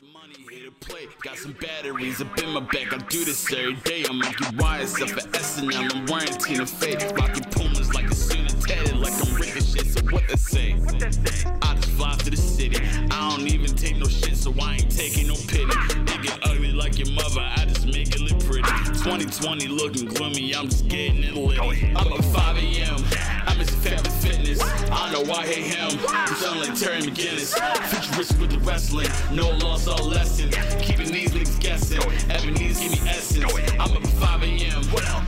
some money here to play. Got some batteries up in my back. I do this every day. I'm making wires up for S&M. I'm wearing Tina Fey. Rocking Pumas like a suit and tatted like I'm Ricochet. So what they say? I just fly to the city. I don't even take no shit, so I ain't taking no pity. Nigga ugly like your mother. I just make it look pretty. 2020 looking gloomy. I'm just getting it lit. I'm at 5 a.m. I know I hate him. You sound like Terry McGinnis. Futuristic with the wrestling. No loss, all lessons. Keeping these niggas guessing. Ebony's give me essence. I'm up at 5 a.m.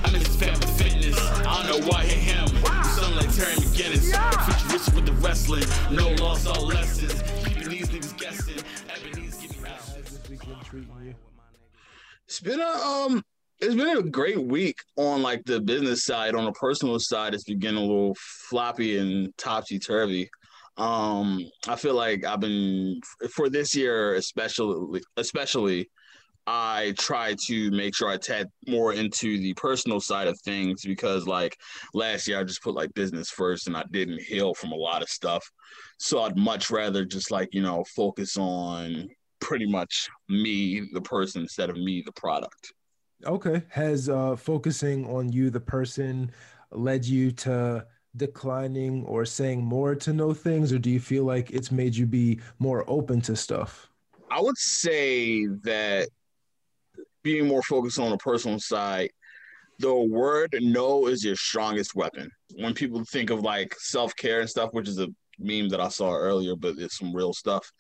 I'm Mr. Family Fitness. I know why I hate him. You sound like Terry McGinnis. Futuristic with the wrestling. No loss, all lessons. Keeping these niggas guessing. Ebony's give me essence. This? It's been a um it's been a great week on like the business side. On the personal side, it's been getting a little floppy and topsy turvy. Um, I feel like I've been for this year, especially especially, I try to make sure I tap more into the personal side of things because like last year I just put like business first and I didn't heal from a lot of stuff. So I'd much rather just like, you know, focus on pretty much me, the person, instead of me, the product. Okay. Has uh, focusing on you, the person, led you to declining or saying more to know things, or do you feel like it's made you be more open to stuff? I would say that being more focused on the personal side, the word no is your strongest weapon. When people think of like self care and stuff, which is a meme that I saw earlier, but it's some real stuff.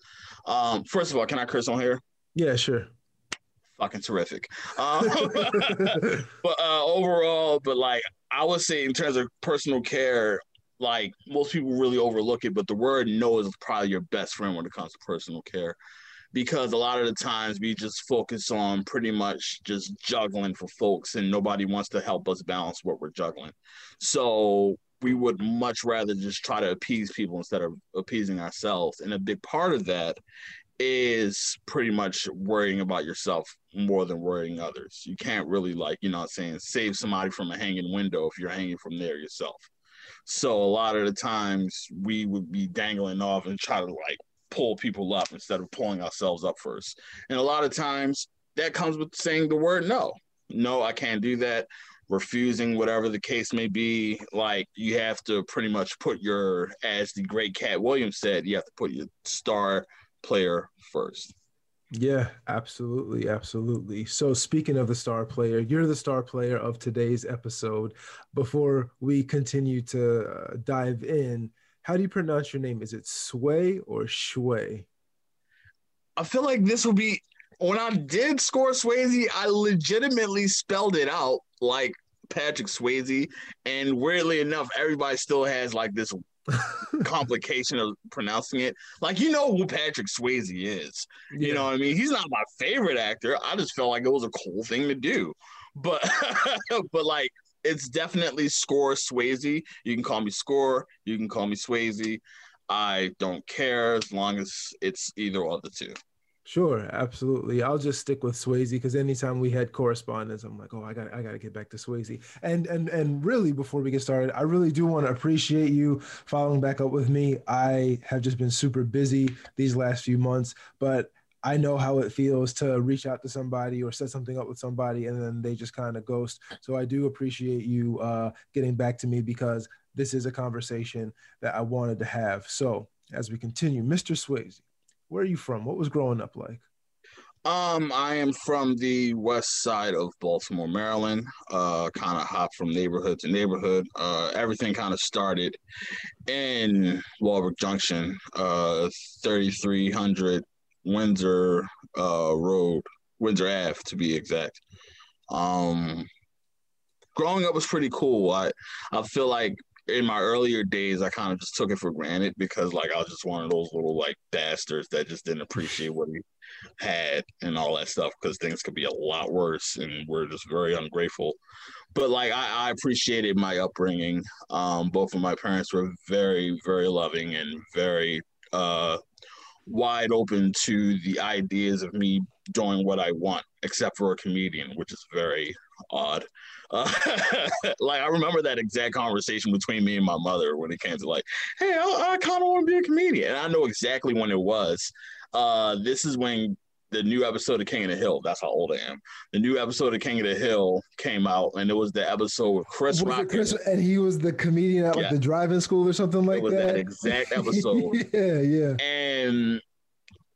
Um, first of all, can I curse on here? Yeah, sure. Fucking terrific. Um, but uh, overall, but like I would say in terms of personal care, like most people really overlook it, but the word no is probably your best friend when it comes to personal care. Because a lot of the times we just focus on pretty much just juggling for folks and nobody wants to help us balance what we're juggling. So we would much rather just try to appease people instead of appeasing ourselves. And a big part of that is pretty much worrying about yourself more than worrying others. You can't really like, you know what I'm saying, save somebody from a hanging window if you're hanging from there yourself. So a lot of the times we would be dangling off and try to like pull people up instead of pulling ourselves up first. And a lot of times that comes with saying the word no. No, I can't do that. Refusing whatever the case may be, like you have to pretty much put your, as the great Katt Williams said, you have to put your star player first. Yeah, absolutely, absolutely. So speaking of the star player, you're the star player of today's episode. Before we continue to uh, dive in, how do you pronounce your name? Is it Sway or Shway? I feel like this will be when I did score Swayze, I legitimately spelled it out like Patrick Swayze, and weirdly enough, everybody still has like this complication of pronouncing it. Like you know who Patrick Swayze is. You know what I mean? He's not my favorite actor. I just felt like it was a cool thing to do. But but like it's definitely score Swayze. You can call me score, you can call me Swayze. I don't care as long as it's either of the two. Sure, absolutely. I'll just stick with Swayze because anytime we had correspondence, I'm like, oh, I got, I got to get back to Swayze. And and and really, before we get started, I really do want to appreciate you following back up with me. I have just been super busy these last few months, but I know how it feels to reach out to somebody or set something up with somebody and then they just kind of ghost. So I do appreciate you uh, getting back to me because this is a conversation that I wanted to have. So as we continue, Mr. Swayze where are you from? What was growing up like? Um, I am from the west side of Baltimore, Maryland. Uh, kind of hop from neighborhood to neighborhood. Uh, everything kind of started in Walbrook Junction, uh, 3300 Windsor uh, Road, Windsor Ave to be exact. Um, growing up was pretty cool. I I feel like in my earlier days, I kind of just took it for granted because like I was just one of those little like bastards that just didn't appreciate what he had and all that stuff because things could be a lot worse and we're just very ungrateful. But like I, I appreciated my upbringing. Um, both of my parents were very, very loving and very uh, wide open to the ideas of me doing what I want, except for a comedian, which is very odd. Uh, like I remember that exact conversation between me and my mother when it came to like, hey, I, I kind of want to be a comedian. And I know exactly when it was. Uh, this is when the new episode of King of the Hill. That's how old I am. The new episode of King of the Hill came out, and it was the episode with Chris Rock. Chris, and he was the comedian at like the driving school or something like it was that. that exact episode. yeah, yeah. and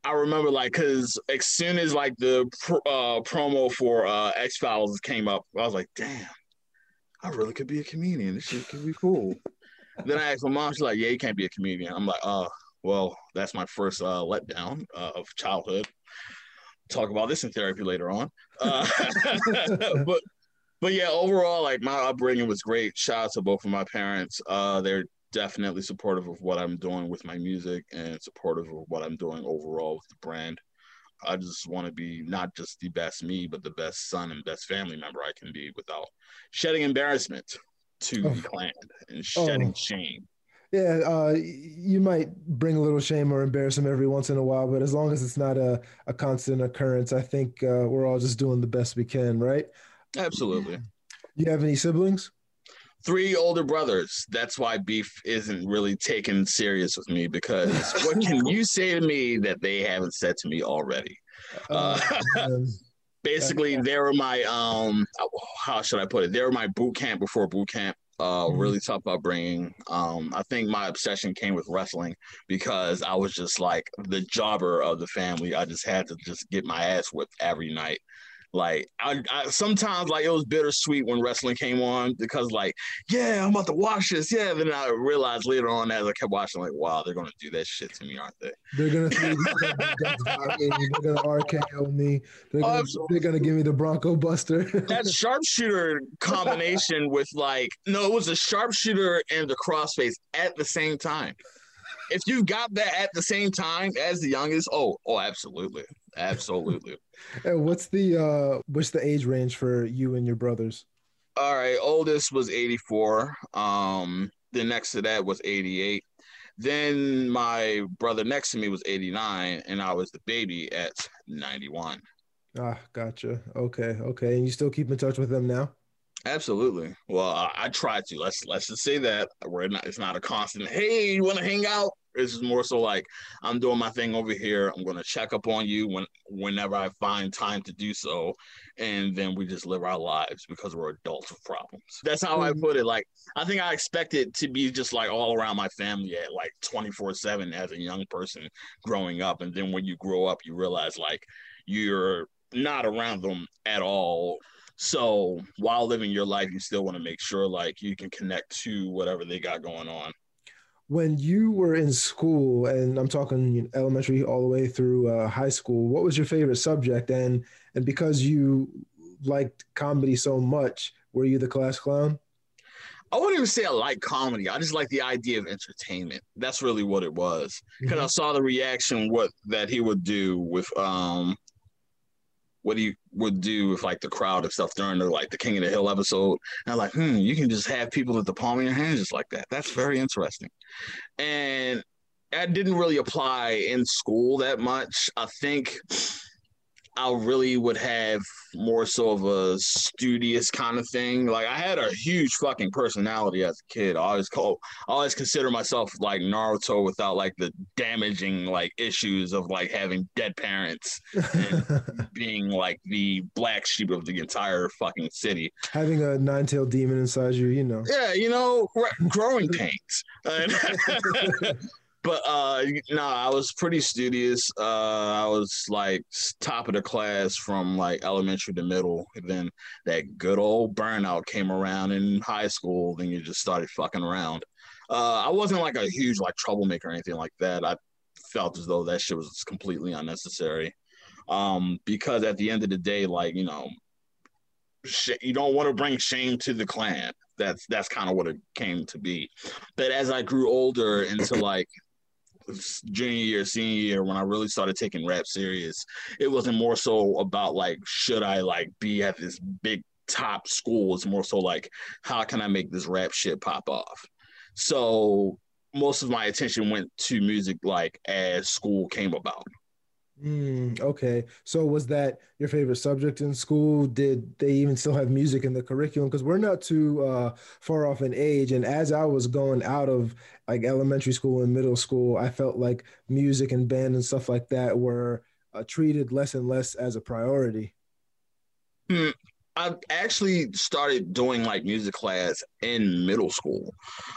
I remember like because as soon as like the pr- uh, promo for uh, X Files came up, I was like, damn, I really could be a comedian. This shit could be cool. then I asked my mom, she's like, yeah, you can't be a comedian. I'm like, oh, well, that's my first uh, letdown uh, of childhood. Talk about this in therapy later on. Uh, but but yeah, overall, like my upbringing was great. Shout out to both of my parents. Uh, they're definitely supportive of what I'm doing with my music and supportive of what I'm doing overall with the brand. I just want to be not just the best me, but the best son and best family member I can be without shedding embarrassment to Oh. the clan and shedding Oh. shame. Yeah, uh, you might bring a little shame or embarrass him every once in a while, but as long as it's not a, a constant occurrence, I think uh, we're all just doing the best we can, right? Absolutely. You have any siblings? Three older brothers. That's why beef isn't really taken serious with me because what can you say to me that they haven't said to me already? Uh, um, basically they were my um how should i put it they were my boot camp before boot camp uh Mhm. really tough upbringing um i think my obsession came with wrestling because i was just like the jobber of the family i just had to just get my ass whipped every night like I, I sometimes like it was bittersweet when wrestling came on because like yeah i'm about to watch this yeah then i realized later on as i kept watching like wow they're gonna do that shit to me aren't they they're gonna throw these me. They're gonna RKO me. They're gonna, they're gonna give me the Bronco Buster. that sharpshooter combination with like no, it was a sharpshooter and the crossface at the same time. If you got that at the same time as the youngest, oh, oh, absolutely, absolutely. And what's the uh, what's the age range for you and your brothers? All right, oldest was eighty four. Um, the next to that was eighty eight. Then my brother next to me was eighty nine, and I was the baby at ninety one. Ah, gotcha. Okay, okay. And you still keep in touch with them now? Absolutely. Well, I, I try to. Let's let's just say that we're not. It's not a constant. Hey, you want to hang out? Is more so like I'm doing my thing over here. I'm going to check up on you when whenever I find time to do so, and then we just live our lives because we're adults with problems. That's how I Mhm. put it. Like I think I expect it to be just like all around my family at like 24 seven as a young person growing up, and then when you grow up, you realize like you're not around them at all so while living your life, you still want to make sure like you can connect to whatever they got going on. When you were in school, and I'm talking elementary all the way through uh, high school, what was your favorite subject? And and because you liked comedy so much, were you the class clown? I wouldn't even say I like comedy. I just like the idea of entertainment. That's really what it was. Because I saw the reaction what that he would do with um what he would do with like the crowd and stuff during the like the King of the Hill episode. And I'm like, hmm, you can just have people at the palm of your hand just like that. That's very interesting. And that didn't really apply in school that much. I think I really would have more so of a studious kind of thing. Like I had a huge fucking personality as a kid. I always call I always consider myself like Naruto without like the damaging like issues of like having dead parents and being like the black sheep of the entire fucking city. Having a nine-tailed demon inside you, you know. Yeah, you know, growing pains. But uh no, I was pretty studious. Uh I was like top of the class from like elementary to middle. And then that good old burnout came around in high school, then you just started fucking around. Uh I wasn't like a huge like troublemaker or anything like that. I felt as though that shit was completely unnecessary. Um because at the end of the day, like, you know, sh- you don't want to bring shame to the clan. That's that's kind of what it came to be. But as I grew older into like junior year, senior year, when I really started taking rap serious, it wasn't more so about like should I like be at this big top school. It's more so like how can I make this rap shit pop off. So most of my attention went to music like as school came about. Mm, okay. So was that your favorite subject in school? Did they even still have music in the curriculum? Because we're not too uh, far off in age. And as I was going out of like elementary school and middle school, I felt like music and band and stuff like that were uh, treated less and less as a priority? Hmm. I actually started doing like music class in middle school.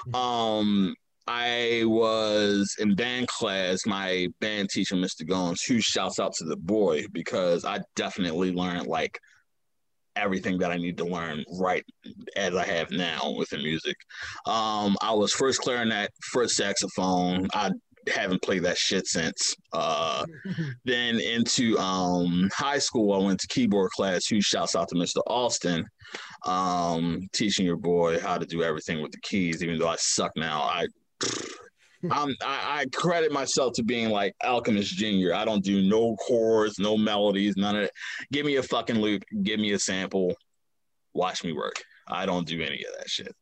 Mm-hmm. Um, I was in band class. My band teacher, Mr. Gomes, who shouts out to the boy because I definitely learned like everything that I need to learn right as I have now with the music. Um, I was first clarinet, first saxophone. I haven't played that shit since. Uh, then into um, high school, I went to keyboard class. Who shouts out to Mr. Austin, um, teaching your boy how to do everything with the keys. Even though I suck now, I. I'm, I, I credit myself to being like Alchemist Junior. I don't do no chords, no melodies, none of it. Give me a fucking loop, give me a sample, watch me work. I don't do any of that shit.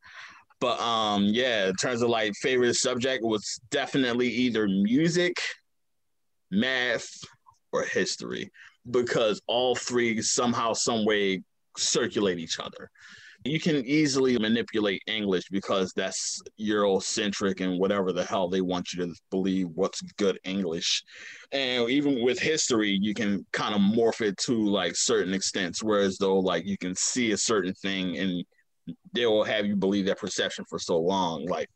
But um, yeah, in terms of like favorite subject was definitely either music, math, or history because all three somehow, some way circulate each other. You can easily manipulate English because that's Eurocentric and whatever the hell they want you to believe what's good English. And even with history, you can kind of morph it to like certain extents, whereas though like you can see a certain thing and they will have you believe that perception for so long. Like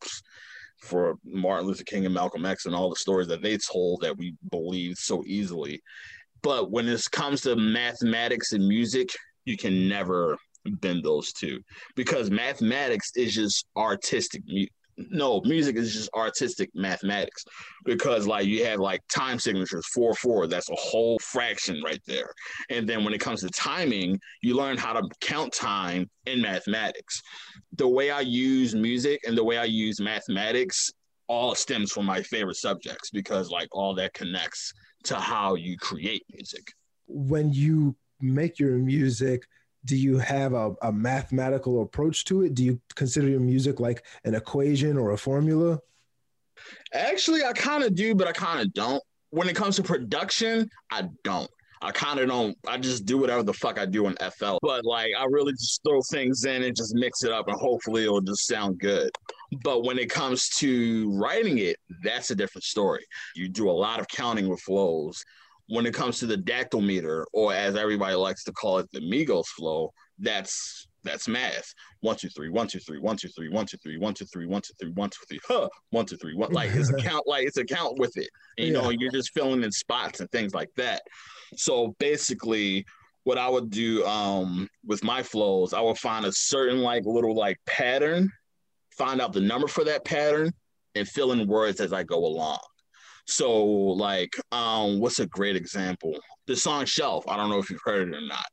for Martin Luther King and Malcolm X and all the stories that they told that we believe so easily. But when it comes to mathematics and music, you can never bend those two because mathematics is just artistic no, music is just artistic mathematics because like you have like time signatures four four. That's a whole fraction right there. And then when it comes to timing, you learn how to count time in mathematics. The way I use music and the way I use mathematics all stems from my favorite subjects because like all that connects to how you create music. When you make your music, do you have a, a mathematical approach to it? Do you consider your music like an equation or a formula? Actually, I kind of do, but I kind of don't. When it comes to production, I don't. I kind of don't. I just do whatever the fuck I do in FL. But like, I really just throw things in and just mix it up, and hopefully it'll just sound good. But when it comes to writing it, that's a different story. You do a lot of counting with flows when it comes to the dactyl meter, or as everybody likes to call it, the Migos flow, that's that's math. One, two, three, one, two, three, one, two, three, one, two, three, one, two, three, one, two, three, one, two, three, huh, one, two, three, one. Like it's a count, like it's a count with it. And, you yeah. know, you're just filling in spots and things like that. So basically, what I would do um with my flows, I would find a certain like little like pattern, find out the number for that pattern, and fill in words as I go along. So like, um, what's a great example? The song Shelf. I don't know if you've heard it or not.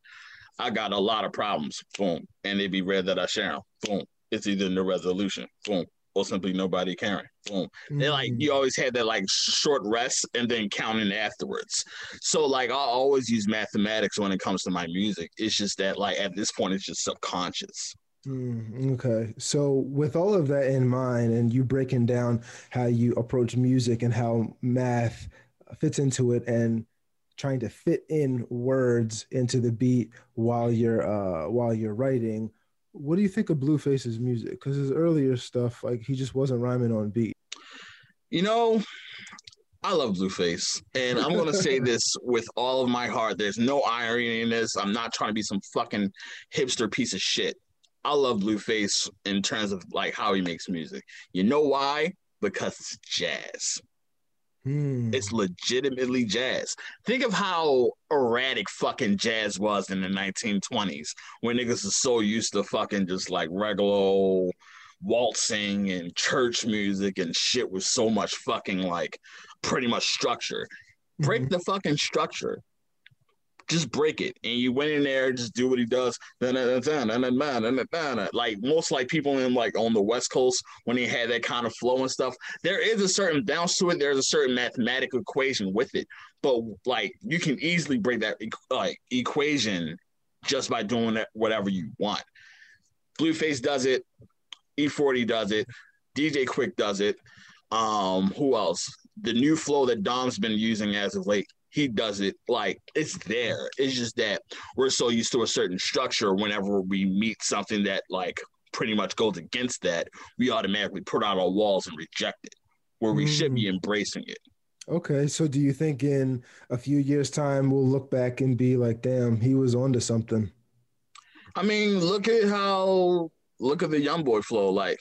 I got a lot of problems. Boom. And it be rare that I share them. Boom. It's either no resolution. Boom. Or simply nobody caring. Boom. Mm-hmm. And like you always had that like short rest and then counting afterwards. So like I always use mathematics when it comes to my music. It's just that like at this point it's just subconscious. Mm, okay. So, with all of that in mind, and you breaking down how you approach music and how math fits into it, and trying to fit in words into the beat while you're uh, while you're writing, what do you think of Blueface's music? Because his earlier stuff, like he just wasn't rhyming on beat. You know, I love Blueface, and I'm gonna say this with all of my heart. There's no irony in this. I'm not trying to be some fucking hipster piece of shit. I love Blueface in terms of like how he makes music. You know why? Because it's jazz. Hmm. It's legitimately jazz. Think of how erratic fucking jazz was in the 1920s when niggas are so used to fucking just like regular waltzing and church music and shit with so much fucking like pretty much structure. Break mm-hmm. the fucking structure just break it. And you went in there, just do what he does. Like most like people in like on the West Coast when he had that kind of flow and stuff, there is a certain bounce to it. There's a certain mathematical equation with it. But like you can easily break that like equation just by doing whatever you want. Blueface does it, E40 does it, DJ Quik does it. Um, who else? The new flow that Dom's been using as of late, he does it like it's there. It's just that we're so used to a certain structure whenever we meet something that like pretty much goes against that, we automatically put out our walls and reject it. Where we mm. should be mm. embracing it. Okay, so do you think in a few years' time we'll look back and be like, "Damn, he was onto something"? I mean, look at how look at the young boy flow, like,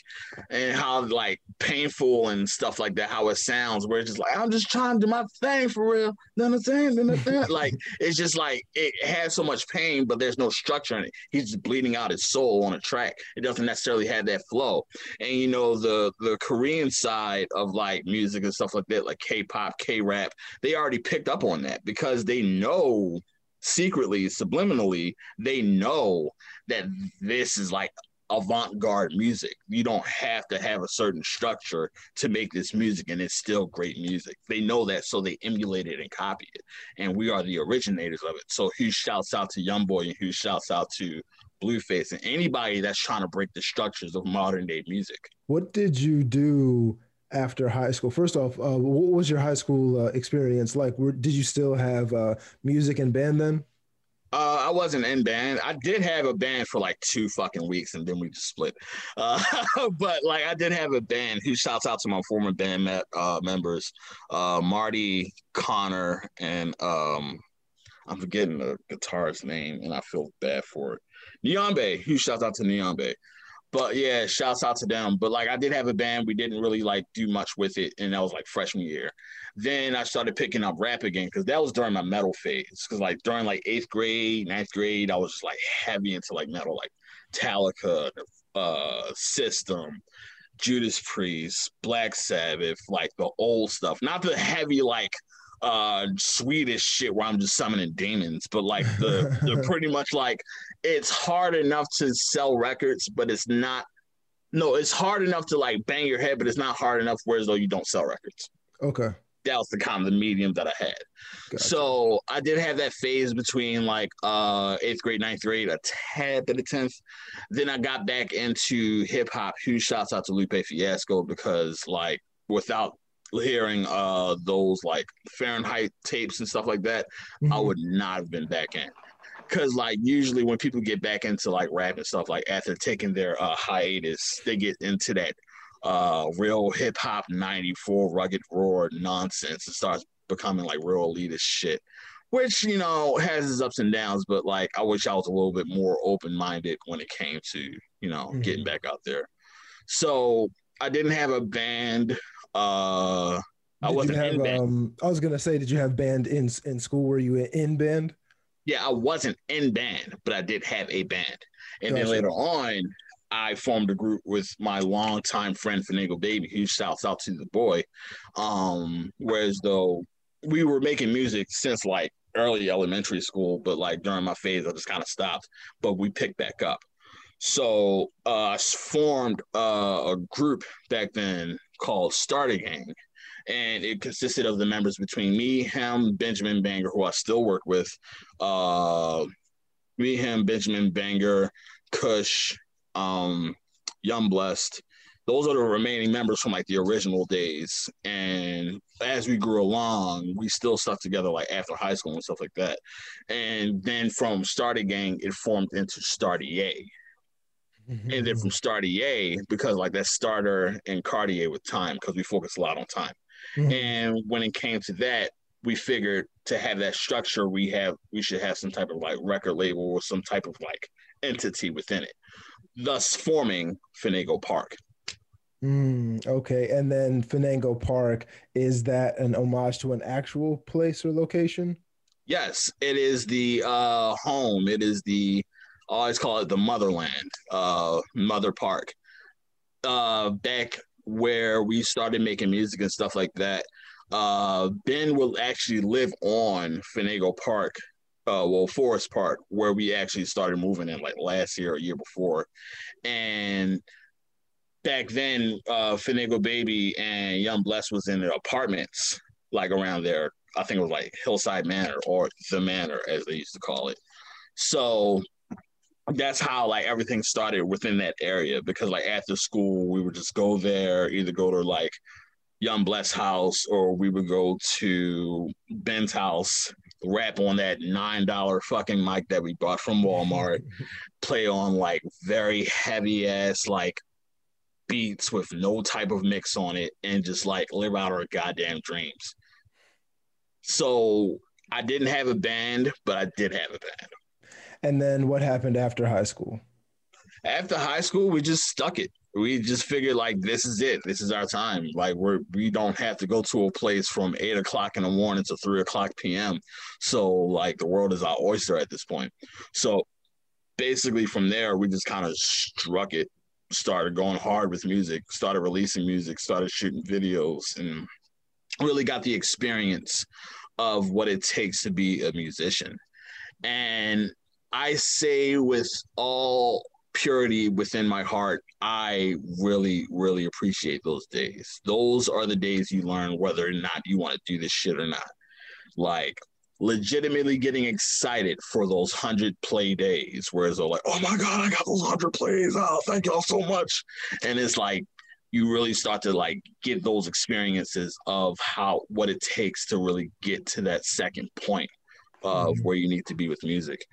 and how like painful and stuff like that, how it sounds, where it's just like, I'm just trying to do my thing for real. Like, it's just like it has so much pain, but there's no structure in it. He's just bleeding out his soul on a track. It doesn't necessarily have that flow. And you know, the the Korean side of like music and stuff like that, like K-pop, K-rap, they already picked up on that because they know secretly, subliminally, they know that this is like avant-garde music. You don't have to have a certain structure to make this music and it's still great music. They know that so they emulate it and copy it. And we are the originators of it. So huge shouts out to Youngboy and huge shouts out to Blueface and anybody that's trying to break the structures of modern day music. What did you do after high school? First off, uh, what was your high school uh, experience like? Did you still have uh, music and band then? Uh, I wasn't in band. I did have a band for like two fucking weeks, and then we just split. Uh, but like, I did have a band. Who shouts out to my former band met, uh, members, uh, Marty, Connor, and um, I'm forgetting the guitarist's name, and I feel bad for it. Neon Bay. Who shouts out to Neon Bay? But yeah, shouts out to them. But like I did have a band, we didn't really like do much with it, and that was like freshman year. Then I started picking up rap again because that was during my metal phase. Because like during like eighth grade, ninth grade, I was just like heavy into like metal, like Metallica, uh, System, Judas Priest, Black Sabbath, like the old stuff, not the heavy like uh Swedish shit where I'm just summoning demons, but like the the pretty much like it's hard enough to sell records, but it's not no, it's hard enough to like bang your head, but it's not hard enough whereas though you don't sell records. Okay. That was the kind of the medium that I had. Gotcha. So I did have that phase between like uh eighth grade, ninth grade, a tad bit of tenth. Then I got back into hip hop. Huge shouts out to Lupe Fiasco because like without hearing uh those like Fahrenheit tapes and stuff like that, mm-hmm. I would not have been back in. Cause like usually when people get back into like rap and stuff, like after taking their uh, hiatus, they get into that uh real hip hop 94 rugged roar nonsense and starts becoming like real elitist shit. Which, you know, has its ups and downs, but like I wish I was a little bit more open minded when it came to, you know, mm-hmm. getting back out there. So I didn't have a band uh, I did wasn't have, in band. Um, I was gonna say, did you have band in in school? Were you in band? Yeah, I wasn't in band, but I did have a band. And gotcha. then later on, I formed a group with my longtime friend Finagle Baby, who shouts out to the boy. Um, whereas though we were making music since like early elementary school, but like during my phase, I just kind of stopped. But we picked back up. So uh, I formed uh, a group back then called Starter Gang. And it consisted of the members between me, him, Benjamin Banger, who I still work with, uh, me, him, Benjamin Banger, Kush, um, Young Blessed. Those are the remaining members from like the original days. And as we grew along, we still stuck together like after high school and stuff like that. And then from Starter Gang, it formed into Startier. Mm-hmm. And then from Startier, because like that starter and Cartier with time, because we focus a lot on time. Mm-hmm. And when it came to that, we figured to have that structure, we have we should have some type of like record label or some type of like entity within it, thus forming Finagle Park. Mm, okay, and then Finagle Park is that an homage to an actual place or location? Yes, it is the uh, home. It is the I always call it the motherland, uh, Mother Park. Uh, back where we started making music and stuff like that, uh, Ben will actually live on Finagle Park, uh, well, Forest Park, where we actually started moving in like last year or year before. And back then, uh, Finagle Baby and Young Bless was in the apartments, like around there. I think it was like Hillside Manor or the Manor, as they used to call it. So that's how like everything started within that area because like after school we would just go there either go to like young bless house or we would go to ben's house rap on that nine dollar fucking mic that we bought from walmart play on like very heavy ass like beats with no type of mix on it and just like live out our goddamn dreams So I didn't have a band, but I did have a band. And then what happened after high school? After high school, we just stuck it. We just figured like this is it. This is our time. Like we're we don't have to go to a place from eight o'clock in the morning to three o'clock p.m. So like the world is our oyster at this point. So basically from there we just kind of struck it started going hard with music started releasing music started shooting videos and really got the experience of what it takes to be a musician and i say with all purity within my heart i really really appreciate those days those are the days you learn whether or not you want to do this shit or not like legitimately getting excited for those hundred play days, whereas they're like, "Oh my god, I got those hundred plays! Oh, thank y'all so much!" And it's like you really start to like get those experiences of how what it takes to really get to that second point of mm-hmm. where you need to be with music,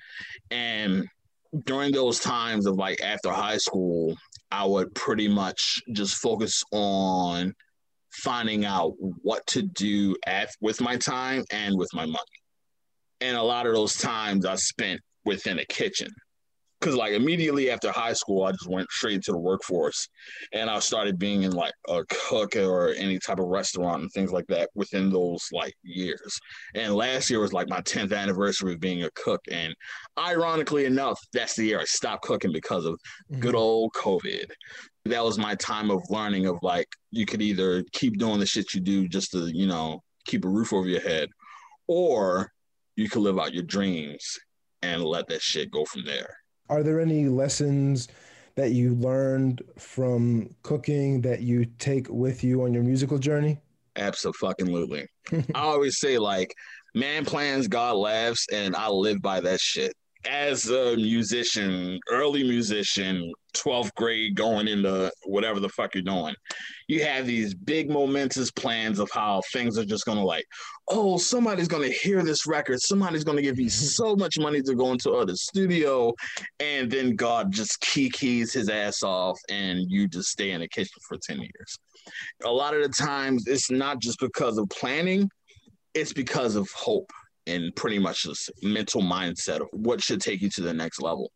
and during those times of like after high school, I would pretty much just focus on finding out what to do at, with my time and with my money and a lot of those times I spent within a kitchen. Cause like immediately after high school, I just went straight into the workforce, and I started being in like a cook or any type of restaurant and things like that within those like years. And last year was like my 10th anniversary of being a cook, and ironically enough, that's the year I stopped cooking because of mm-hmm. good old COVID. That was my time of learning of like you could either keep doing the shit you do just to you know keep a roof over your head, or you could live out your dreams and let that shit go from there. Are there any lessons that you learned from cooking that you take with you on your musical journey? Absolutely. I always say like, man plans, God laughs, and I live by that shit as a musician, early musician, 12th grade going into whatever the fuck you're doing, you have these big momentous plans of how things are just gonna like, oh, somebody's gonna hear this record, somebody's gonna give you mm-hmm. so much money to go into other studio, and then God just key keys his ass off and you just stay in the kitchen for 10 years. A lot of the times it's not just because of planning, it's because of hope and pretty much this mental mindset of what should take you to the next level.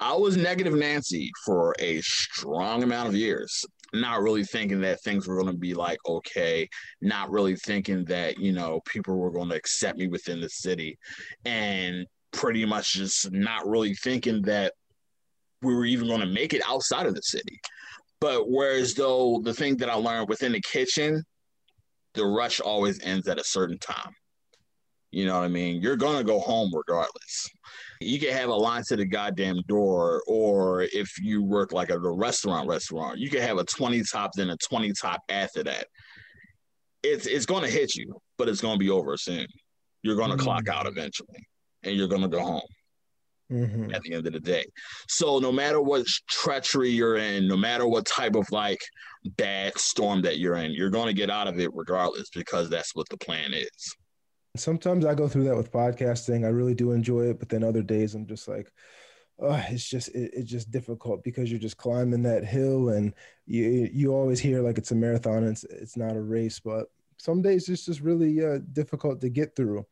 I was negative Nancy for a strong amount of years, not really thinking that things were going to be like okay, not really thinking that, you know, people were going to accept me within the city, and pretty much just not really thinking that we were even going to make it outside of the city. But whereas though the thing that I learned within the kitchen, the rush always ends at a certain time you know what I mean? You're gonna go home regardless. You can have a line to the goddamn door, or if you work like at a restaurant, restaurant, you can have a 20 top, then a 20 top after that. It's it's gonna hit you, but it's gonna be over soon. You're gonna mm-hmm. clock out eventually, and you're gonna go home. Mm-hmm. At the end of the day. So, no matter what treachery you're in, no matter what type of like bad storm that you're in, you're going to get out of it regardless because that's what the plan is sometimes I go through that with podcasting. I really do enjoy it, but then other days I'm just like, oh, it's just it, it's just difficult because you're just climbing that hill, and you you always hear like it's a marathon, and it's it's not a race, but some days it's just really uh, difficult to get through.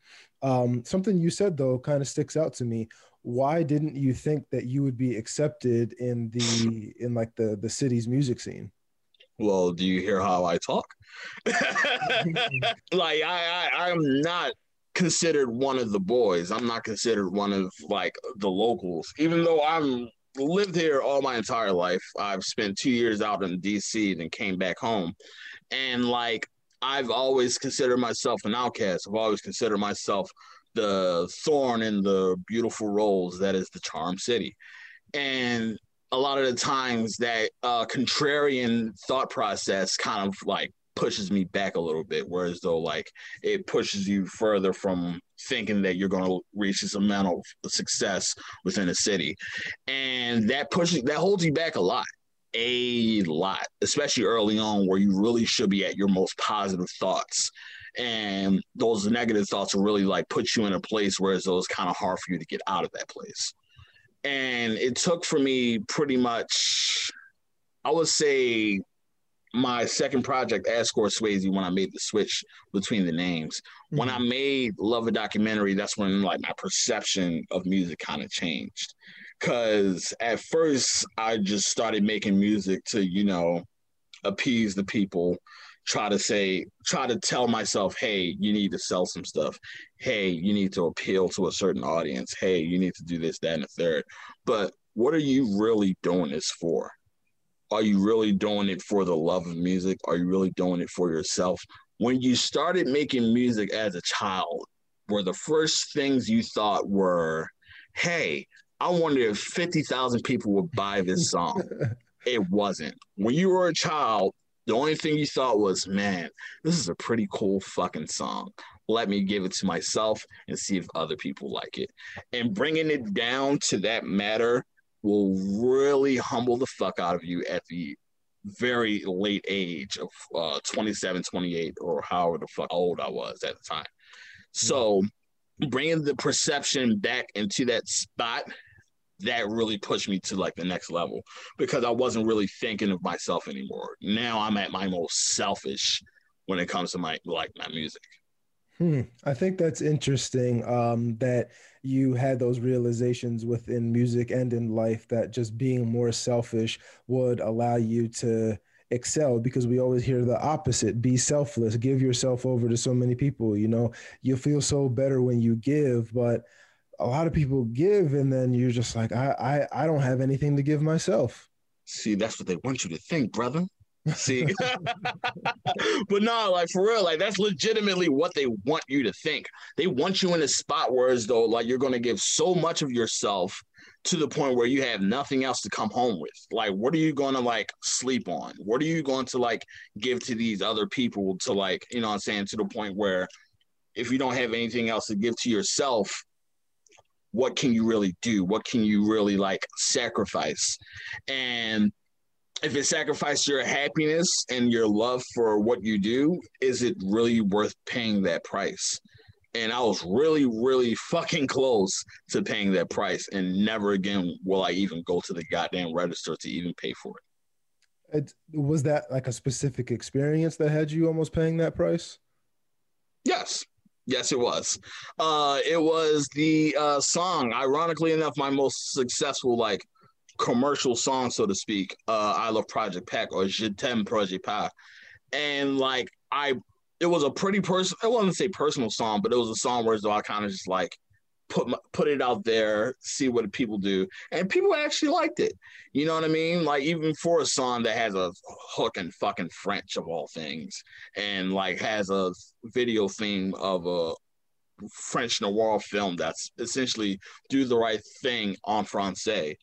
Um, something you said though kind of sticks out to me. Why didn't you think that you would be accepted in the in like the the city's music scene? Well, do you hear how I talk? like I, I I'm not considered one of the boys. I'm not considered one of like the locals, even though I'm lived here all my entire life. I've spent two years out in DC, and then came back home, and like I've always considered myself an outcast. I've always considered myself the thorn in the beautiful rose that is the Charm City, and a lot of the times that uh, contrarian thought process kind of like pushes me back a little bit whereas though like it pushes you further from thinking that you're going to reach this amount of success within a city. And that pushes that holds you back a lot a lot especially early on where you really should be at your most positive thoughts. And those negative thoughts really like put you in a place where it's kind of hard for you to get out of that place and it took for me pretty much i would say my second project, Ascore Swayze, when I made the switch between the names. Mm-hmm. When I mm-hmm. made Love a Documentary, that's when like my perception of music kind of changed. Cause at first I just started making music to, you know, appease the people, try to say, try to tell myself, hey, you need to sell some stuff. Hey, you need to appeal to a certain audience. Hey, you need to do this, that, and the third. But what are you really doing this for? Are you really doing it for the love of music? Are you really doing it for yourself? When you started making music as a child, were the first things you thought were, hey, I wonder if 50,000 people would buy this song. it wasn't. When you were a child, the only thing you thought was, man, this is a pretty cool fucking song. Let me give it to myself and see if other people like it. And bringing it down to that matter will really humble the fuck out of you at the very late age of uh, 27, 28, or however the fuck old I was at the time. So bringing the perception back into that spot, that really pushed me to like the next level because I wasn't really thinking of myself anymore. Now I'm at my most selfish when it comes to my like my music. Hmm. I think that's interesting um, that you had those realizations within music and in life that just being more selfish would allow you to excel because we always hear the opposite be selfless give yourself over to so many people you know you feel so better when you give but a lot of people give and then you're just like i i, I don't have anything to give myself see that's what they want you to think brother See, but no, like for real, like that's legitimately what they want you to think. They want you in a spot where as though like you're gonna give so much of yourself to the point where you have nothing else to come home with. Like, what are you gonna like sleep on? What are you going to like give to these other people to like, you know I'm saying, to the point where if you don't have anything else to give to yourself, what can you really do? What can you really like sacrifice? And if it sacrifices your happiness and your love for what you do, is it really worth paying that price? And I was really, really fucking close to paying that price. And never again will I even go to the goddamn register to even pay for it. it was that like a specific experience that had you almost paying that price? Yes. Yes, it was. Uh, it was the uh, song. Ironically enough, my most successful like commercial song, so to speak. Uh, I love Project Pack or Je t'aime Project Pak, and like I, it was a pretty person. I wouldn't say personal song, but it was a song where I kind of just like put my, put it out there, see what people do, and people actually liked it. You know what I mean? Like even for a song that has a hook in fucking French of all things, and like has a video theme of a French noir film that's essentially do the right thing en français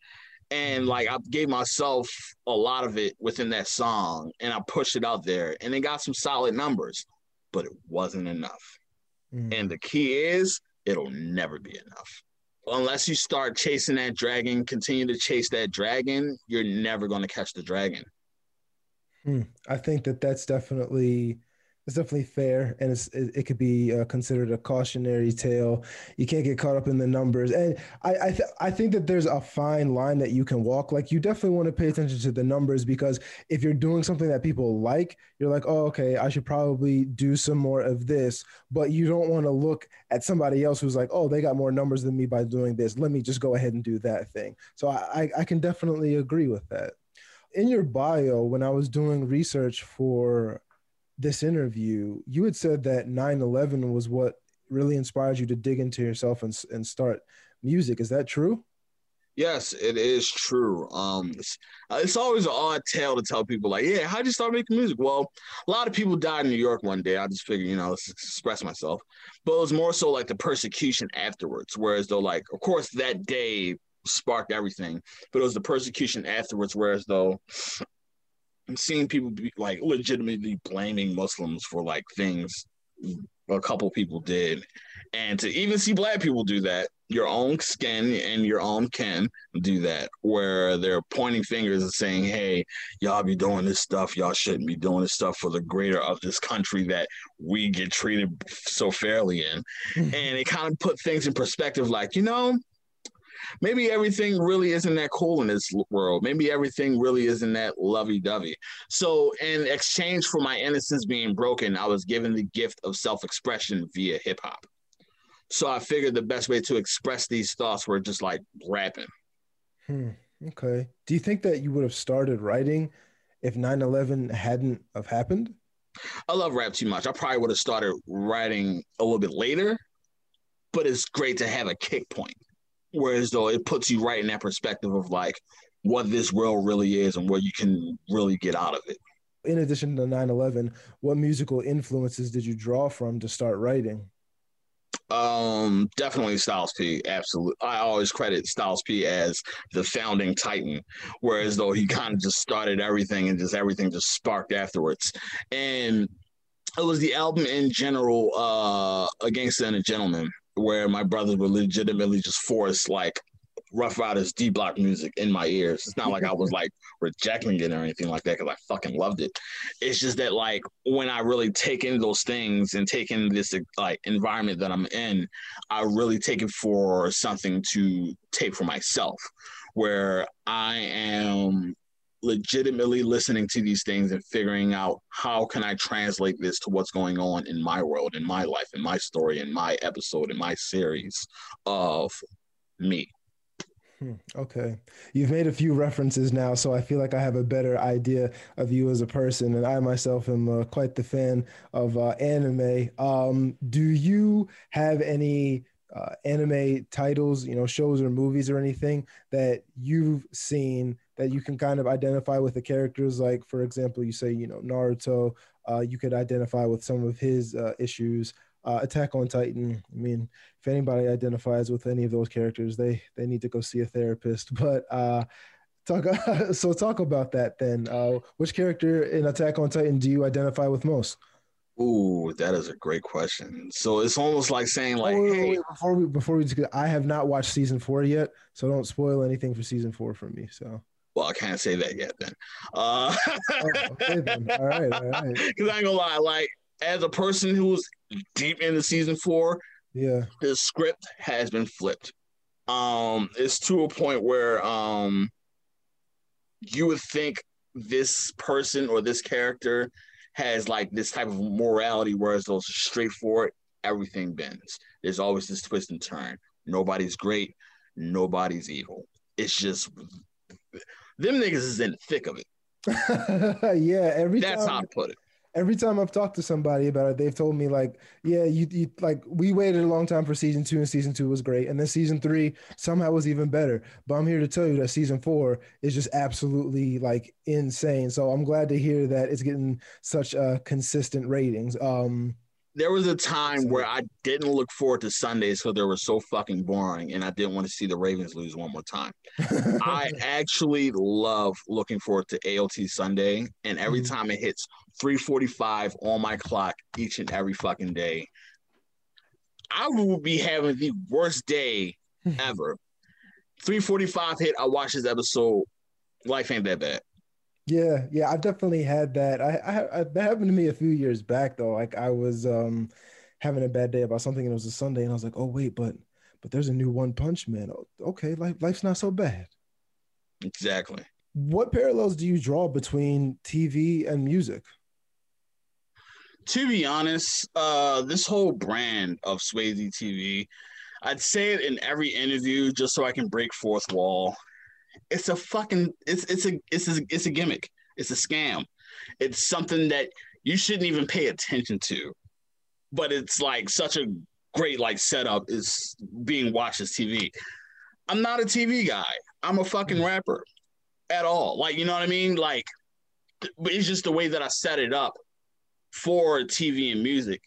and like I gave myself a lot of it within that song and I pushed it out there and it got some solid numbers, but it wasn't enough. Mm. And the key is it'll never be enough. Unless you start chasing that dragon, continue to chase that dragon, you're never going to catch the dragon. Hmm. I think that that's definitely it's definitely fair, and it, it, could be uh, considered a cautionary tale. You can't get caught up in the numbers, and I I, th- I think that there's a fine line that you can walk. Like you definitely want to pay attention to the numbers because if you're doing something that people like, you're like, oh, okay, I should probably do some more of this. But you don't want to look at somebody else who's like, oh, they got more numbers than me by doing this. Let me just go ahead and do that thing. So I I can definitely agree with that. In your bio, when I was doing research for this interview, you had said that 9 11 was what really inspired you to dig into yourself and, and start music. Is that true? Yes, it is true. Um, it's, uh, it's, always an odd tale to tell people, like, yeah, how'd you start making music? Well, a lot of people died in New York one day. I just figured, you know, let's express myself. But it was more so like the persecution afterwards. Whereas though, like, of course, that day sparked everything, but it was the persecution afterwards. Whereas though, I'm seeing people be like legitimately blaming Muslims for like things a couple people did. And to even see black people do that, your own skin and your own kin do that, where they're pointing fingers and saying, Hey, y'all be doing this stuff. Y'all shouldn't be doing this stuff for the greater of this country that we get treated so fairly in. Mm-hmm. And it kind of put things in perspective like, you know, maybe everything really isn't that cool in this world. Maybe everything really isn't that lovey dovey. So, in exchange for my innocence being broken, I was given the gift of self expression via hip hop. So, I figured the best way to express these thoughts were just like rapping. Hmm. Okay. Do you think that you would have started writing if 9 11 hadn't have happened? I love rap too much. I probably would have started writing a little bit later, but it's great to have a kick point. Whereas though it puts you right in that perspective of like what this world really is and what you can really get out of it. In addition to 9 11, what musical influences did you draw from to start writing? Um, definitely Styles P. Absolutely. I always credit Styles P as the founding titan, whereas though he kind of just started everything and just everything just sparked afterwards. And it was the album in general, uh, A Gangsta and a Gentleman, where my brothers were legitimately just forced like Ruff Ryders D block music in my ears. It's not like I was like rejecting it or anything like that because I fucking loved it. It's just that like when I really take in those things and take in this like environment that I'm in, I really take it for something to take for myself, where I am legitimately listening to these things and figuring out how can I translate this to what's going on in my world, in my life, in my story, in my episode, in my series of me. Hmm, okay. You've made a few references now, so I feel like I have a better idea of you as a person. And I myself am uh, quite the fan of uh, anime. Um, do you have any uh, anime titles, you know, shows or movies or anything that you've seen that you can kind of identify with the characters? Like, for example, you say, you know, Naruto, uh, you could identify with some of his uh, issues uh, Attack on Titan. I mean, if anybody identifies with any of those characters, they they need to go see a therapist. But uh, talk so talk about that then. Uh, which character in Attack on Titan do you identify with most? Ooh, that is a great question. So it's almost like saying, like, oh, wait, hey, wait, before we before we, I have not watched season four yet, so don't spoil anything for season four for me. So. Well, I can't say that yet then. Uh, oh, okay, then. All right, all right. Because I ain't gonna lie, like as a person who's deep into season four, yeah, the script has been flipped. Um, it's to a point where um, you would think this person or this character has like this type of morality, whereas those straightforward, everything bends. There's always this twist and turn. Nobody's great, nobody's evil. It's just them niggas is in the thick of it. yeah, every that's time, how to put it every time I've talked to somebody about it, they've told me like, yeah, you, you like we waited a long time for season two, and season two was great, and then season three somehow was even better. But I'm here to tell you that season four is just absolutely like insane. So I'm glad to hear that it's getting such uh, consistent ratings. Um, there was a time where I didn't look forward to Sundays because they were so fucking boring, and I didn't want to see the Ravens lose one more time. I actually love looking forward to AOT Sunday, and every mm-hmm. time it hits 3:45 on my clock each and every fucking day, I will be having the worst day ever. 3:45 hit, I watch this episode. Life ain't that bad. Yeah, yeah, I've definitely had that. I, I, I, that happened to me a few years back though. Like I was um having a bad day about something, and it was a Sunday, and I was like, oh wait, but but there's a new One Punch Man. Okay, life life's not so bad. Exactly. What parallels do you draw between TV and music? To be honest, uh, this whole brand of Swayze TV, I'd say it in every interview just so I can break fourth wall it's a fucking it's it's a it's a it's a gimmick. It's a scam. It's something that you shouldn't even pay attention to. But it's like such a great like setup is being watched as TV. I'm not a TV guy. I'm a fucking mm. rapper at all. Like, you know what I mean? Like, but it's just the way that I set it up for TV and music.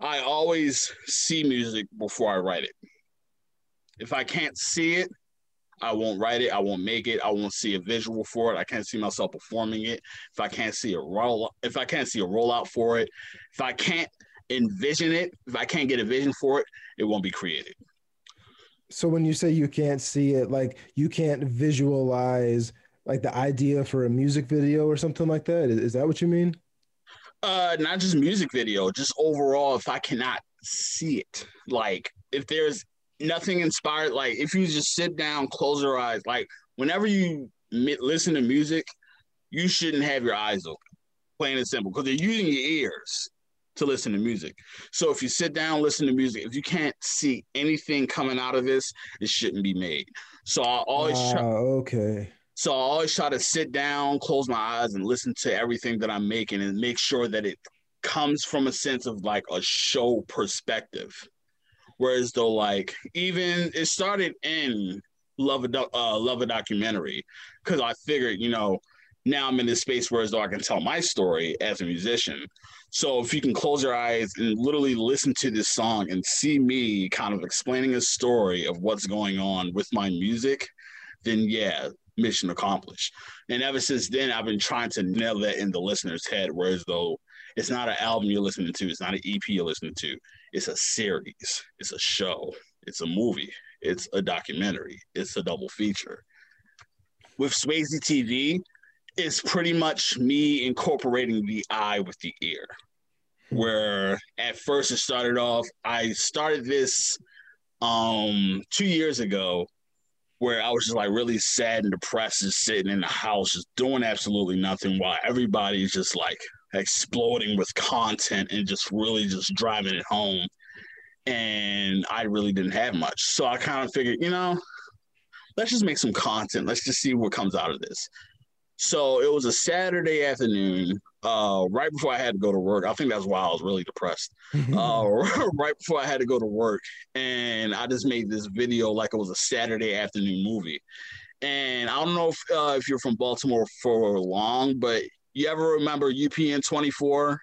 I always see music before I write it. If I can't see it, I won't write it. I won't make it. I won't see a visual for it. I can't see myself performing it. If I can't see a roll, if I can't see a rollout for it, if I can't envision it, if I can't get a vision for it, it won't be created. So when you say you can't see it, like you can't visualize like the idea for a music video or something like that, is, is that what you mean? Uh, not just music video, just overall. If I cannot see it, like if there's nothing inspired. Like if you just sit down, close your eyes. Like whenever you listen to music, you shouldn't have your eyes open. Plain and simple, because they're using your ears to listen to music. So if you sit down, listen to music, if you can't see anything coming out of this, it shouldn't be made. So I always try, ah, okay. So I always try to sit down, close my eyes, and listen to everything that I'm making, and make sure that it comes from a sense of like a show perspective. Whereas though, like even it started in love a uh, love a documentary because I figured, you know, now I'm in this space where as though I can tell my story as a musician. So if you can close your eyes and literally listen to this song and see me kind of explaining a story of what's going on with my music, then yeah, mission accomplished. And ever since then, I've been trying to nail that in the listener's head, whereas though it's not an album you're listening to, it's not an EP you're listening to, it's a series, it's a show, it's a movie, it's a documentary, it's a double feature. With Swayze TV, it's pretty much me incorporating the eye with the ear. Where at first it started off, I started this um two years ago where I was just like really sad and depressed, just sitting in the house, just doing absolutely nothing while everybody's just like exploding with content and just really just driving it home. And I really didn't have much. So I kind of figured, you know, let's just make some content. Let's just see what comes out of this. So it was a Saturday afternoon, uh, right before I had to go to work. I think that's why I was really depressed. uh, right before I had to go to work, and I just made this video like it was a Saturday afternoon movie. And I don't know if uh, if you're from Baltimore for long, but you ever remember UPN 24?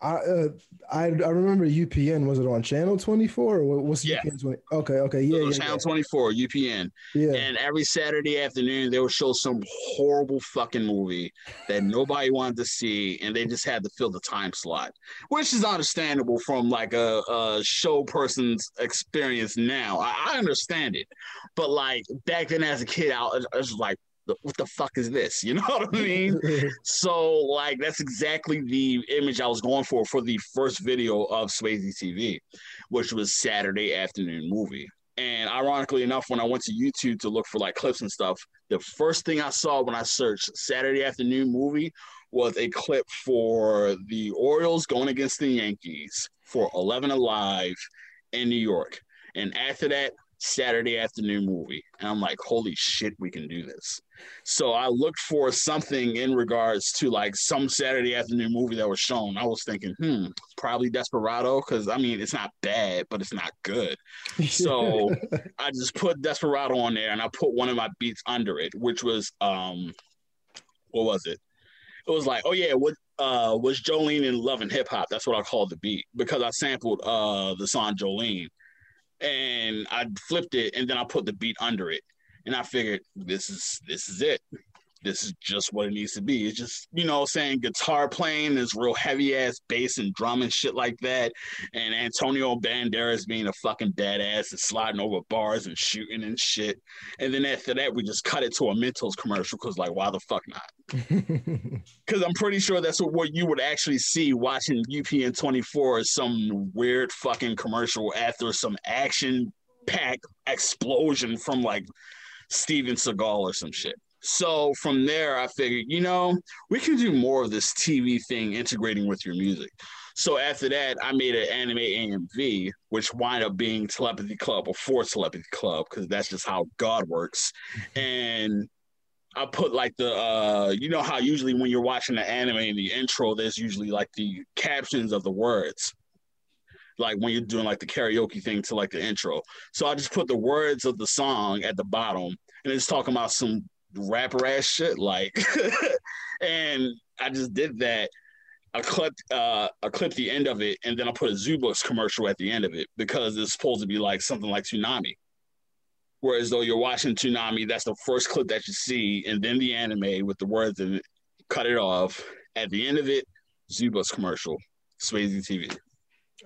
I, uh, I I remember UPN. Was it on Channel Twenty Four or what's yeah. UPN Twenty? Okay, okay, yeah, yeah Channel yeah. Twenty Four, UPN. Yeah. And every Saturday afternoon, they would show some horrible fucking movie that nobody wanted to see, and they just had to fill the time slot, which is understandable from like a, a show person's experience. Now, I, I, understand it, but like back then as a kid, I I was like, what the fuck is this? You know what I mean? so like that's exactly the image I was going for for the first video of Swayze TV, which was Saturday afternoon movie. And ironically enough, when I went to YouTube to look for like clips and stuff, the first thing I saw when I searched Saturday afternoon movie was a clip for the Orioles going against the Yankees for 11 Alive in New York. And after that, Saturday afternoon movie. And I'm like, holy shit, we can do this. So I looked for something in regards to like some Saturday afternoon movie that was shown. I was thinking, hmm, probably Desperado, because I mean, it's not bad, but it's not good. So I just put Desperado on there and I put one of my beats under it, which was, um, what was it? It was like, oh yeah, what uh was Jolene in Love and Hip Hop? That's what I called the beat because I sampled uh the song Jolene and I flipped it and then I put the beat under it. And I figured this is this is it. This is just what it needs to be. It's just, you know, saying guitar playing is real heavy ass bass and drum and shit like that. And Antonio Banderas being a fucking badass and sliding over bars and shooting and shit. And then after that, we just cut it to a Mentos commercial because, like, why the fuck not? Because I'm pretty sure that's what, what you would actually see watching UPN 24 is some weird fucking commercial after some action packed explosion from like Steven Seagal or some shit. So from there, I figured, you know, we can do more of this TV thing integrating with your music. So after that, I made an anime AMV, which wind up being Telepathy Club or for Telepathy Club, because that's just how God works. And I put like the uh you know how usually when you're watching the anime in the intro, there's usually like the captions of the words. Like when you're doing like the karaoke thing to like the intro. So I just put the words of the song at the bottom and it's talking about some rapper ass shit. Like and I just did that. I clipped uh I clipped the end of it and then I put a Zoobooks commercial at the end of it because it's supposed to be like something like Toonami. Whereas though you're watching Toonami, that's the first clip that you see, and then the anime with the words and cut it off. At the end of it, Zoobooks commercial, Swayze TV.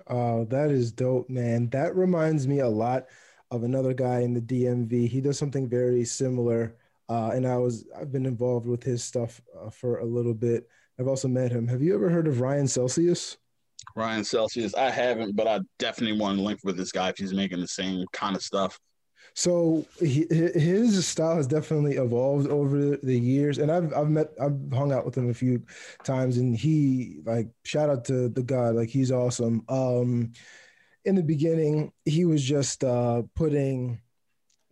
Oh, that is dope, man. That reminds me a lot of another guy in the DMV. He does something very similar, uh, and I was I've been involved with his stuff uh, for a little bit. I've also met him. Have you ever heard of Ryan Celsius? Ryan Celsius. I haven't, but I definitely want to link with this guy if he's making the same kind of stuff. So he, his style has definitely evolved over the years, and I've I've met I've hung out with him a few times, and he like shout out to the guy, like he's awesome. Um, in the beginning, he was just uh, putting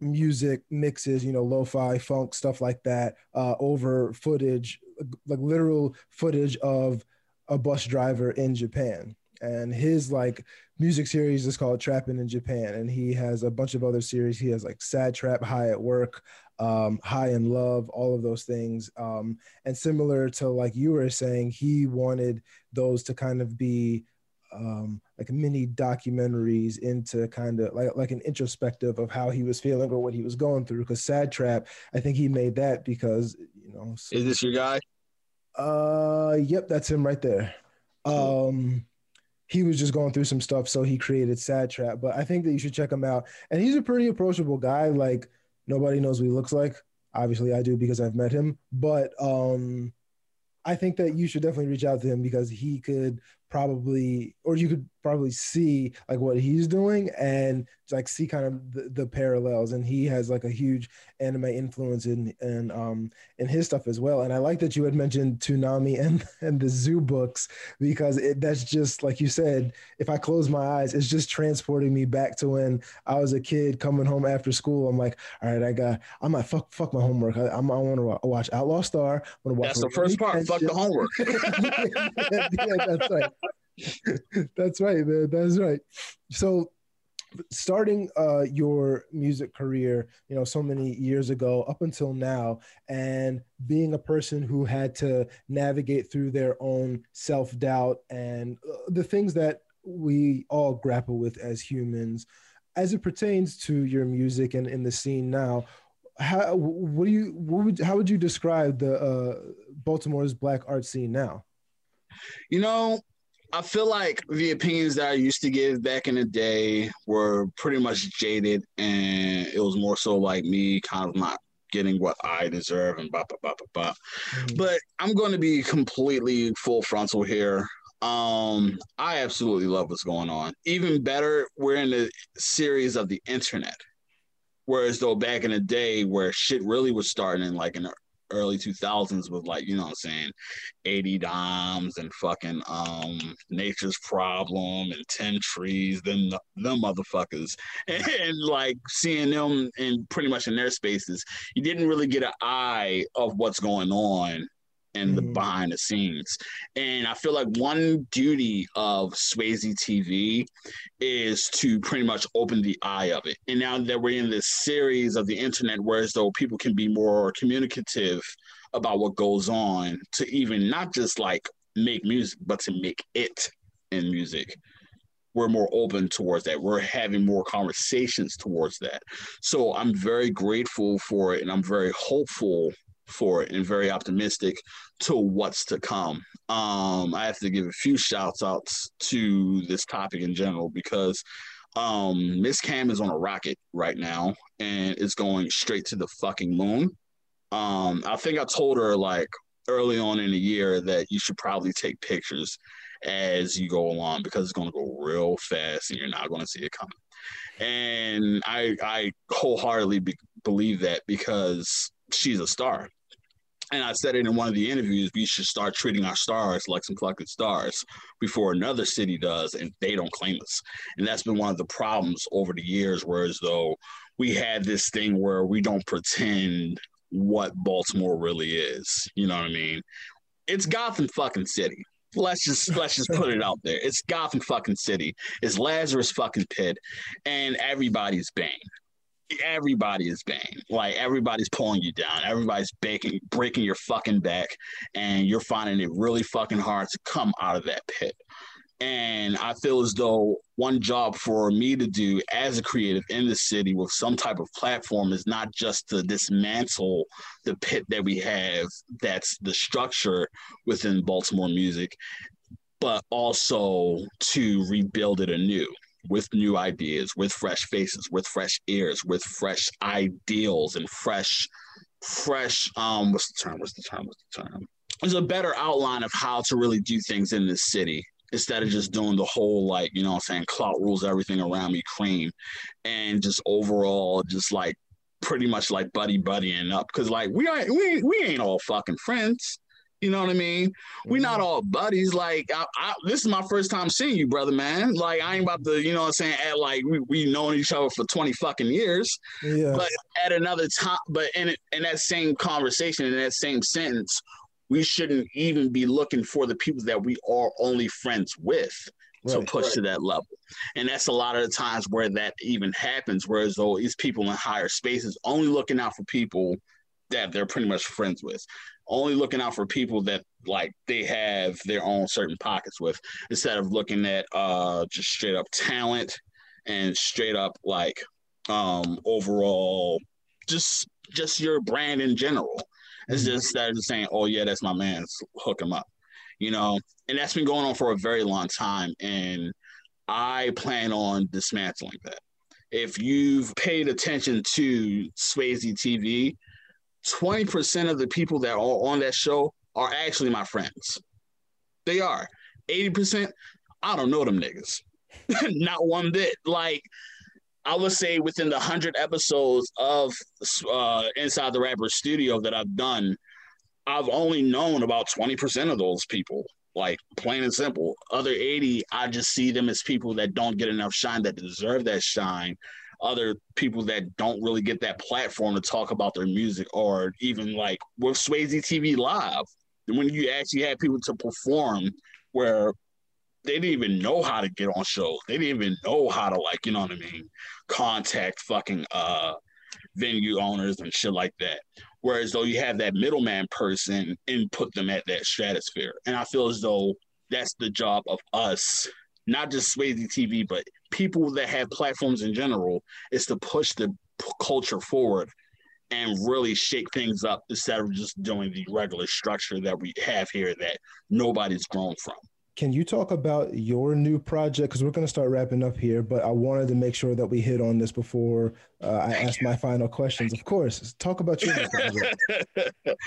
music mixes, you know, lo-fi, funk, stuff like that, uh, over footage, like literal footage of a bus driver in Japan. And his like music series is called Trapping in Japan, and he has a bunch of other series. He has like Sad Trap, High at Work, um, High in Love, all of those things. Um, and similar to like you were saying, he wanted those to kind of be um, like mini documentaries into kind of like like an introspective of how he was feeling or what he was going through. Because Sad Trap, I think he made that because you know. So, Is this your guy? Uh, yep, that's him right there. Um, he was just going through some stuff, so he created Sad Trap. But I think that you should check him out. And he's a pretty approachable guy. Like nobody knows what he looks like. Obviously, I do because I've met him. But um, I think that you should definitely reach out to him because he could probably or you could probably see like what he's doing and like see kind of the, the, parallels and he has like a huge anime influence in and um in his stuff as well. And i like that you had mentioned Toonami and and the Zoobooks because it that's just like you said if i close my eyes it's just transporting me back to when i was a kid coming home after school. I'm like all right i got i'm like fuck fuck my homework. I, I'm, I want to watch outlaw star. I want to watch that's the first part. fuck the homework. Yeah, yeah, that's right That's right, man. That's right. So starting uh, your music career, you know, so many years ago up until now, and being a person who had to navigate through their own self doubt and uh, the things that we all grapple with as humans, as it pertains to your music and in the scene now. How what do you what would how would you describe the uh, Baltimore's black art scene now? You know, I feel like the opinions that I used to give back in the day were pretty much jaded, and it was more so like me kind of not getting what I deserve and blah blah blah blah blah. Mm-hmm. But I'm going to be completely full frontal here. Um, I absolutely love what's going on. Even better, we're in the series of the internet. Whereas though back in the day where shit really was starting in like in the early 2000s with like you know what i'm saying 80 dimes and fucking um nature's problem and 10 trees them them motherfuckers. And, and like seeing them in pretty much in their spaces you didn't really get an eye of what's going on and the mm. behind the scenes. And I feel like one duty of Swayze TV is to pretty much open the eye of it. And now that we're in this series of the internet, whereas though people can be more communicative about what goes on, to even not just like make music, but to make it in music. We're more open towards that. We're having more conversations towards that. So I'm very grateful for it and I'm very hopeful for it and very optimistic to what's to come. Um, I have to give a few shouts outs to this topic in general because um, Miss Cam is on a rocket right now and it's going straight to the fucking moon. Um, I think I told her like early on in the year that you should probably take pictures as you go along because it's going to go real fast and you're not going to see it coming. And I I wholeheartedly be- believe that because she's a star and I said it in one of the interviews, we should start treating our stars like some fucking stars before another city does and they don't claim us. And that's been one of the problems over the years, whereas though we had this thing where we don't pretend what Baltimore really is. You know what I mean? It's Gotham fucking City. Let's just let's just put it out there. It's Gotham fucking City. It's Lazarus fucking Pit, and everybody's Bane everybody is Bane. Like everybody's pulling you down. Everybody's baking, breaking your fucking back, and you're finding it really fucking hard to come out of that pit. And I feel as though one job for me to do as a creative in the city with some type of platform is not just to dismantle the pit that we have that's the structure within Baltimore music, but also to rebuild it anew with new ideas, with fresh faces, with fresh ears, with fresh ideals and fresh, fresh um what's the term? What's the term? What's the term? There's a better outline of how to really do things in this city. instead of just doing the whole like you know what I'm saying clout rules everything around me cream and just overall just like pretty much like buddy buddying up because like we are we we ain't all fucking friends. You know what I mean? We're not mm-hmm. all buddies. Like I, I, this is my first time seeing you, brother, man. Like I ain't about to, you know what I'm saying, at like we we known each other for 20 fucking years. Yeah. But at another time, but in in that same conversation, in that same sentence, we shouldn't even be looking for the people that we are only friends with right, to push right. to that level. And that's a lot of the times where that even happens, whereas though these people in higher spaces only looking out for people that they're pretty much friends with, only looking out for people that like they have their own certain pockets with, instead of looking at uh just straight up talent and straight up like um overall just just your brand in general. It's mm-hmm. just that just saying, oh yeah, that's my man, hook him up. You know, and that's been going on for a very long time. And I plan on dismantling that. If you've paid attention to Swayze TV, 20% of the people that are on that show are actually my friends. They are. 80%, I don't know them niggas. Not one bit. Like, I would say within the 100 episodes of uh, Inside the Rapper Studio that I've done, I've only known about 20% of those people. Like plain and simple. Other 80, I just see them as people that don't get enough shine that deserve that shine. Other people that don't really get that platform to talk about their music, or even like with Swayze TV Live, when you actually had people to perform where they didn't even know how to get on shows. They didn't even know how to like, you know what I mean, contact fucking uh venue owners and shit like that. Whereas though you have that middleman person and put them at that stratosphere. And I feel as though that's the job of us, not just Swayze TV, but people that have platforms in general, is to push the p- culture forward and really shake things up instead of just doing the regular structure that we have here that nobody's grown from. Can you talk about your new project? Because we're going to start wrapping up here, but I wanted to make sure that we hit on this before uh, I ask my final questions. Of course, talk about your project.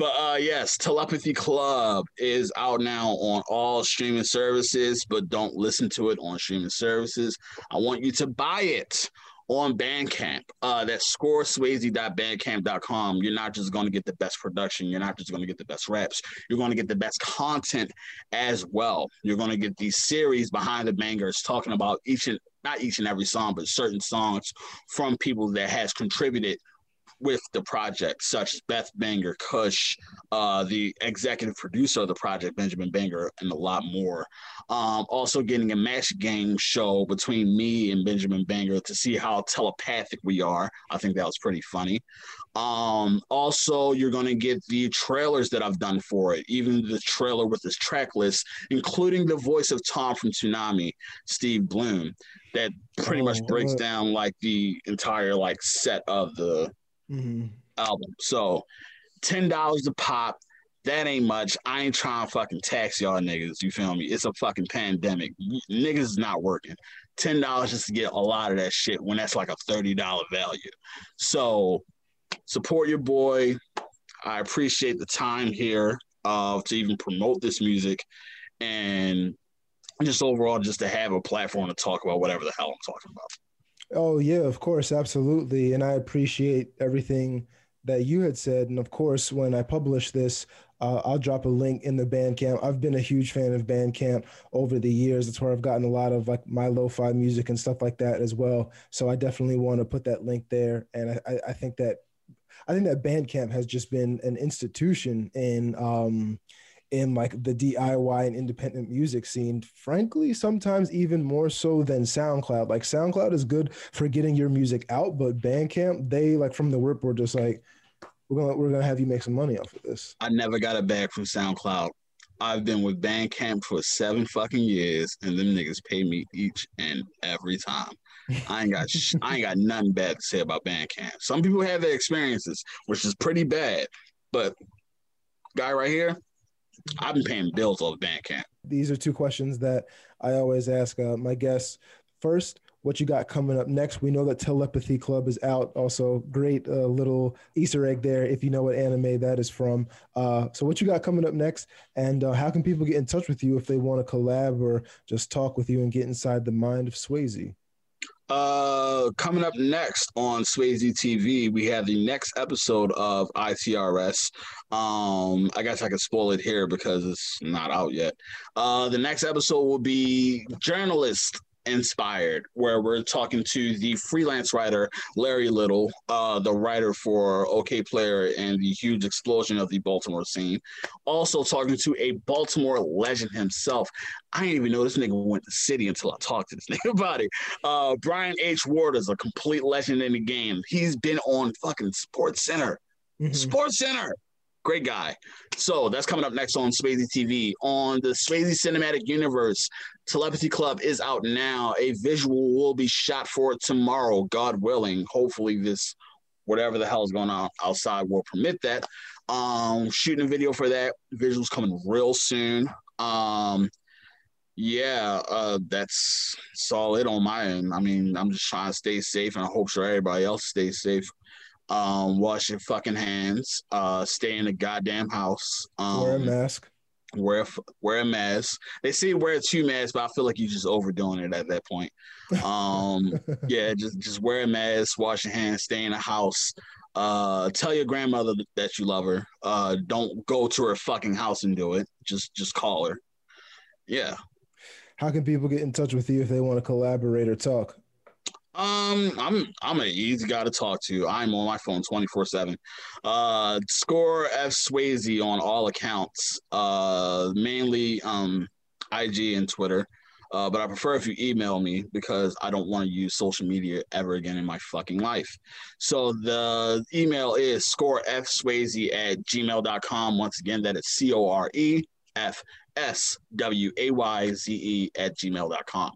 but uh, yes, Telepathy Club is out now on all streaming services, but don't listen to it on streaming services. I want you to buy it on Bandcamp. Uh, that's scoreswayze.bandcamp.com. You're not just going to get the best production. You're not just going to get the best reps. You're going to get the best content as well. You're going to get these series behind the bangers talking about each and not each and every song, but certain songs from people that has contributed with the project, such as Beth Banger, Kush, uh, the executive producer of the project, Benjamin Banger, and a lot more. Um, also, getting a match game show between me and Benjamin Banger to see how telepathic we are. I think that was pretty funny. Um, also, you're going to get the trailers that I've done for it, even the trailer with this track list, including the voice of Tom from Toonami, Steve Blum, that pretty oh, much breaks down like the entire like set of the mm-hmm. album. So ten dollars a pop. That ain't much. I ain't trying to fucking tax y'all niggas. You feel me? It's a fucking pandemic. Niggas is not working. Ten dollars just to get a lot of that shit when that's like a thirty dollar value. So support your boy. I appreciate the time here uh, to even promote this music and just overall just to have a platform to talk about whatever the hell I'm talking about. Oh yeah, of course, absolutely, and I appreciate everything that you had said. And of course, when I publish this, uh, I'll drop a link in the Bandcamp. I've been a huge fan of Bandcamp over the years. It's where I've gotten a lot of like my lo-fi music and stuff like that as well. So I definitely want to put that link there. And I, I think that I think that Bandcamp has just been an institution in um, in like the DIY and independent music scene, frankly, sometimes even more so than SoundCloud. Like SoundCloud is good for getting your music out, but Bandcamp, they like from the rip were just like, we're gonna we're gonna have you make some money off of this. I never got a bag from SoundCloud. I've been with Bandcamp for seven fucking years, and them niggas pay me each and every time. I ain't got sh- I ain't got nothing bad to say about Bandcamp. Some people have their experiences, which is pretty bad, but guy right here, I've been paying bills off Bandcamp. These are two questions that I always ask uh, my guests. First, what you got coming up next. We know that Telepathy Club is out. Also, great uh, little Easter egg there if you know what anime that is from. Uh, so, what you got coming up next, and uh, how can people get in touch with you if they want to collab or just talk with you and get inside the mind of Swayze? Uh, coming up next on Swayze TV, we have the next episode of ITRS. Um, I guess I can spoil it here because it's not out yet. Uh, the next episode will be journalist inspired, where we're talking to the freelance writer Larry Little, uh, the writer for Okayplayer and the huge explosion of the Baltimore scene. Also talking to a Baltimore legend himself. I didn't even know this nigga went to city until I talked to this nigga about it. Uh, Brian H. Ward is a complete legend in the game. He's been on fucking SportsCenter. Mm-hmm. SportsCenter great guy. So that's coming up next on Swayze TV. On the Swayze Cinematic Universe, Telepathy Club is out now. A visual will be shot for it tomorrow, God willing. Hopefully, this whatever the hell is going on outside will permit that. Um, shooting a video for that. Visuals coming real soon. Um, yeah, uh, that's solid on my end. I mean, I'm just trying to stay safe, and I hope sure everybody else stays safe. Um, wash your fucking hands. Uh, stay in the goddamn house. Um, wear a mask. Wear a, wear a mask. They say wear two masks, but I feel like you're just overdoing it at that point. Um, yeah, just just wear a mask, wash your hands, stay in the house. Uh, tell your grandmother that you love her. Uh, don't go to her fucking house and do it. Just just call her. Yeah. How can people get in touch with you if they want to collaborate or talk? Um, I'm I'm an easy guy to talk to. I'm on my phone 24 seven. Uh, score F Swayze on all accounts. Uh, mainly um, IG and Twitter. Uh, but I prefer if you email me because I don't want to use social media ever again in my fucking life. So the email is scorefswayze at gmail.com. Once again, that is C O R E F S W A Y Z E at gmail.com.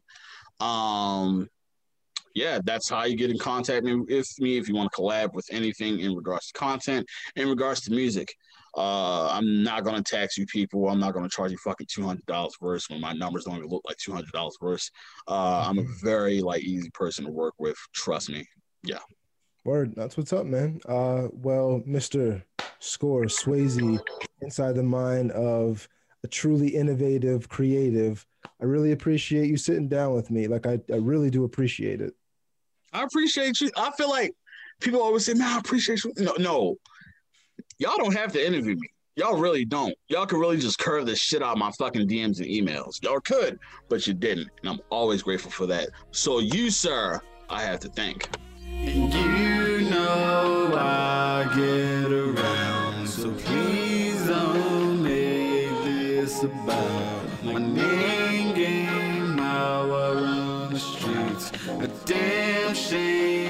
Um, yeah, that's how you get in contact with me if you want to collab with anything in regards to content, in regards to music. Uh, I'm not gonna tax you people. I'm not gonna charge you fucking two hundred dollars verse when my numbers don't even look like two hundred dollars verse. Uh, I'm a very like easy person to work with. Trust me. Yeah. Word. That's what's up, man. Uh, well, Mister Score Swayze, inside the mind of a truly innovative, creative. I really appreciate you sitting down with me. Like I, I really do appreciate it. I appreciate you. I feel like people always say, "Man, I appreciate you." No, no, y'all don't have to interview me. Y'all really don't. Y'all could really just curve the shit out my fucking DMs and emails. Y'all could, but you didn't, and I'm always grateful for that. So you, sir, I have to thank. You know I get around, so please don't make this about A damn shame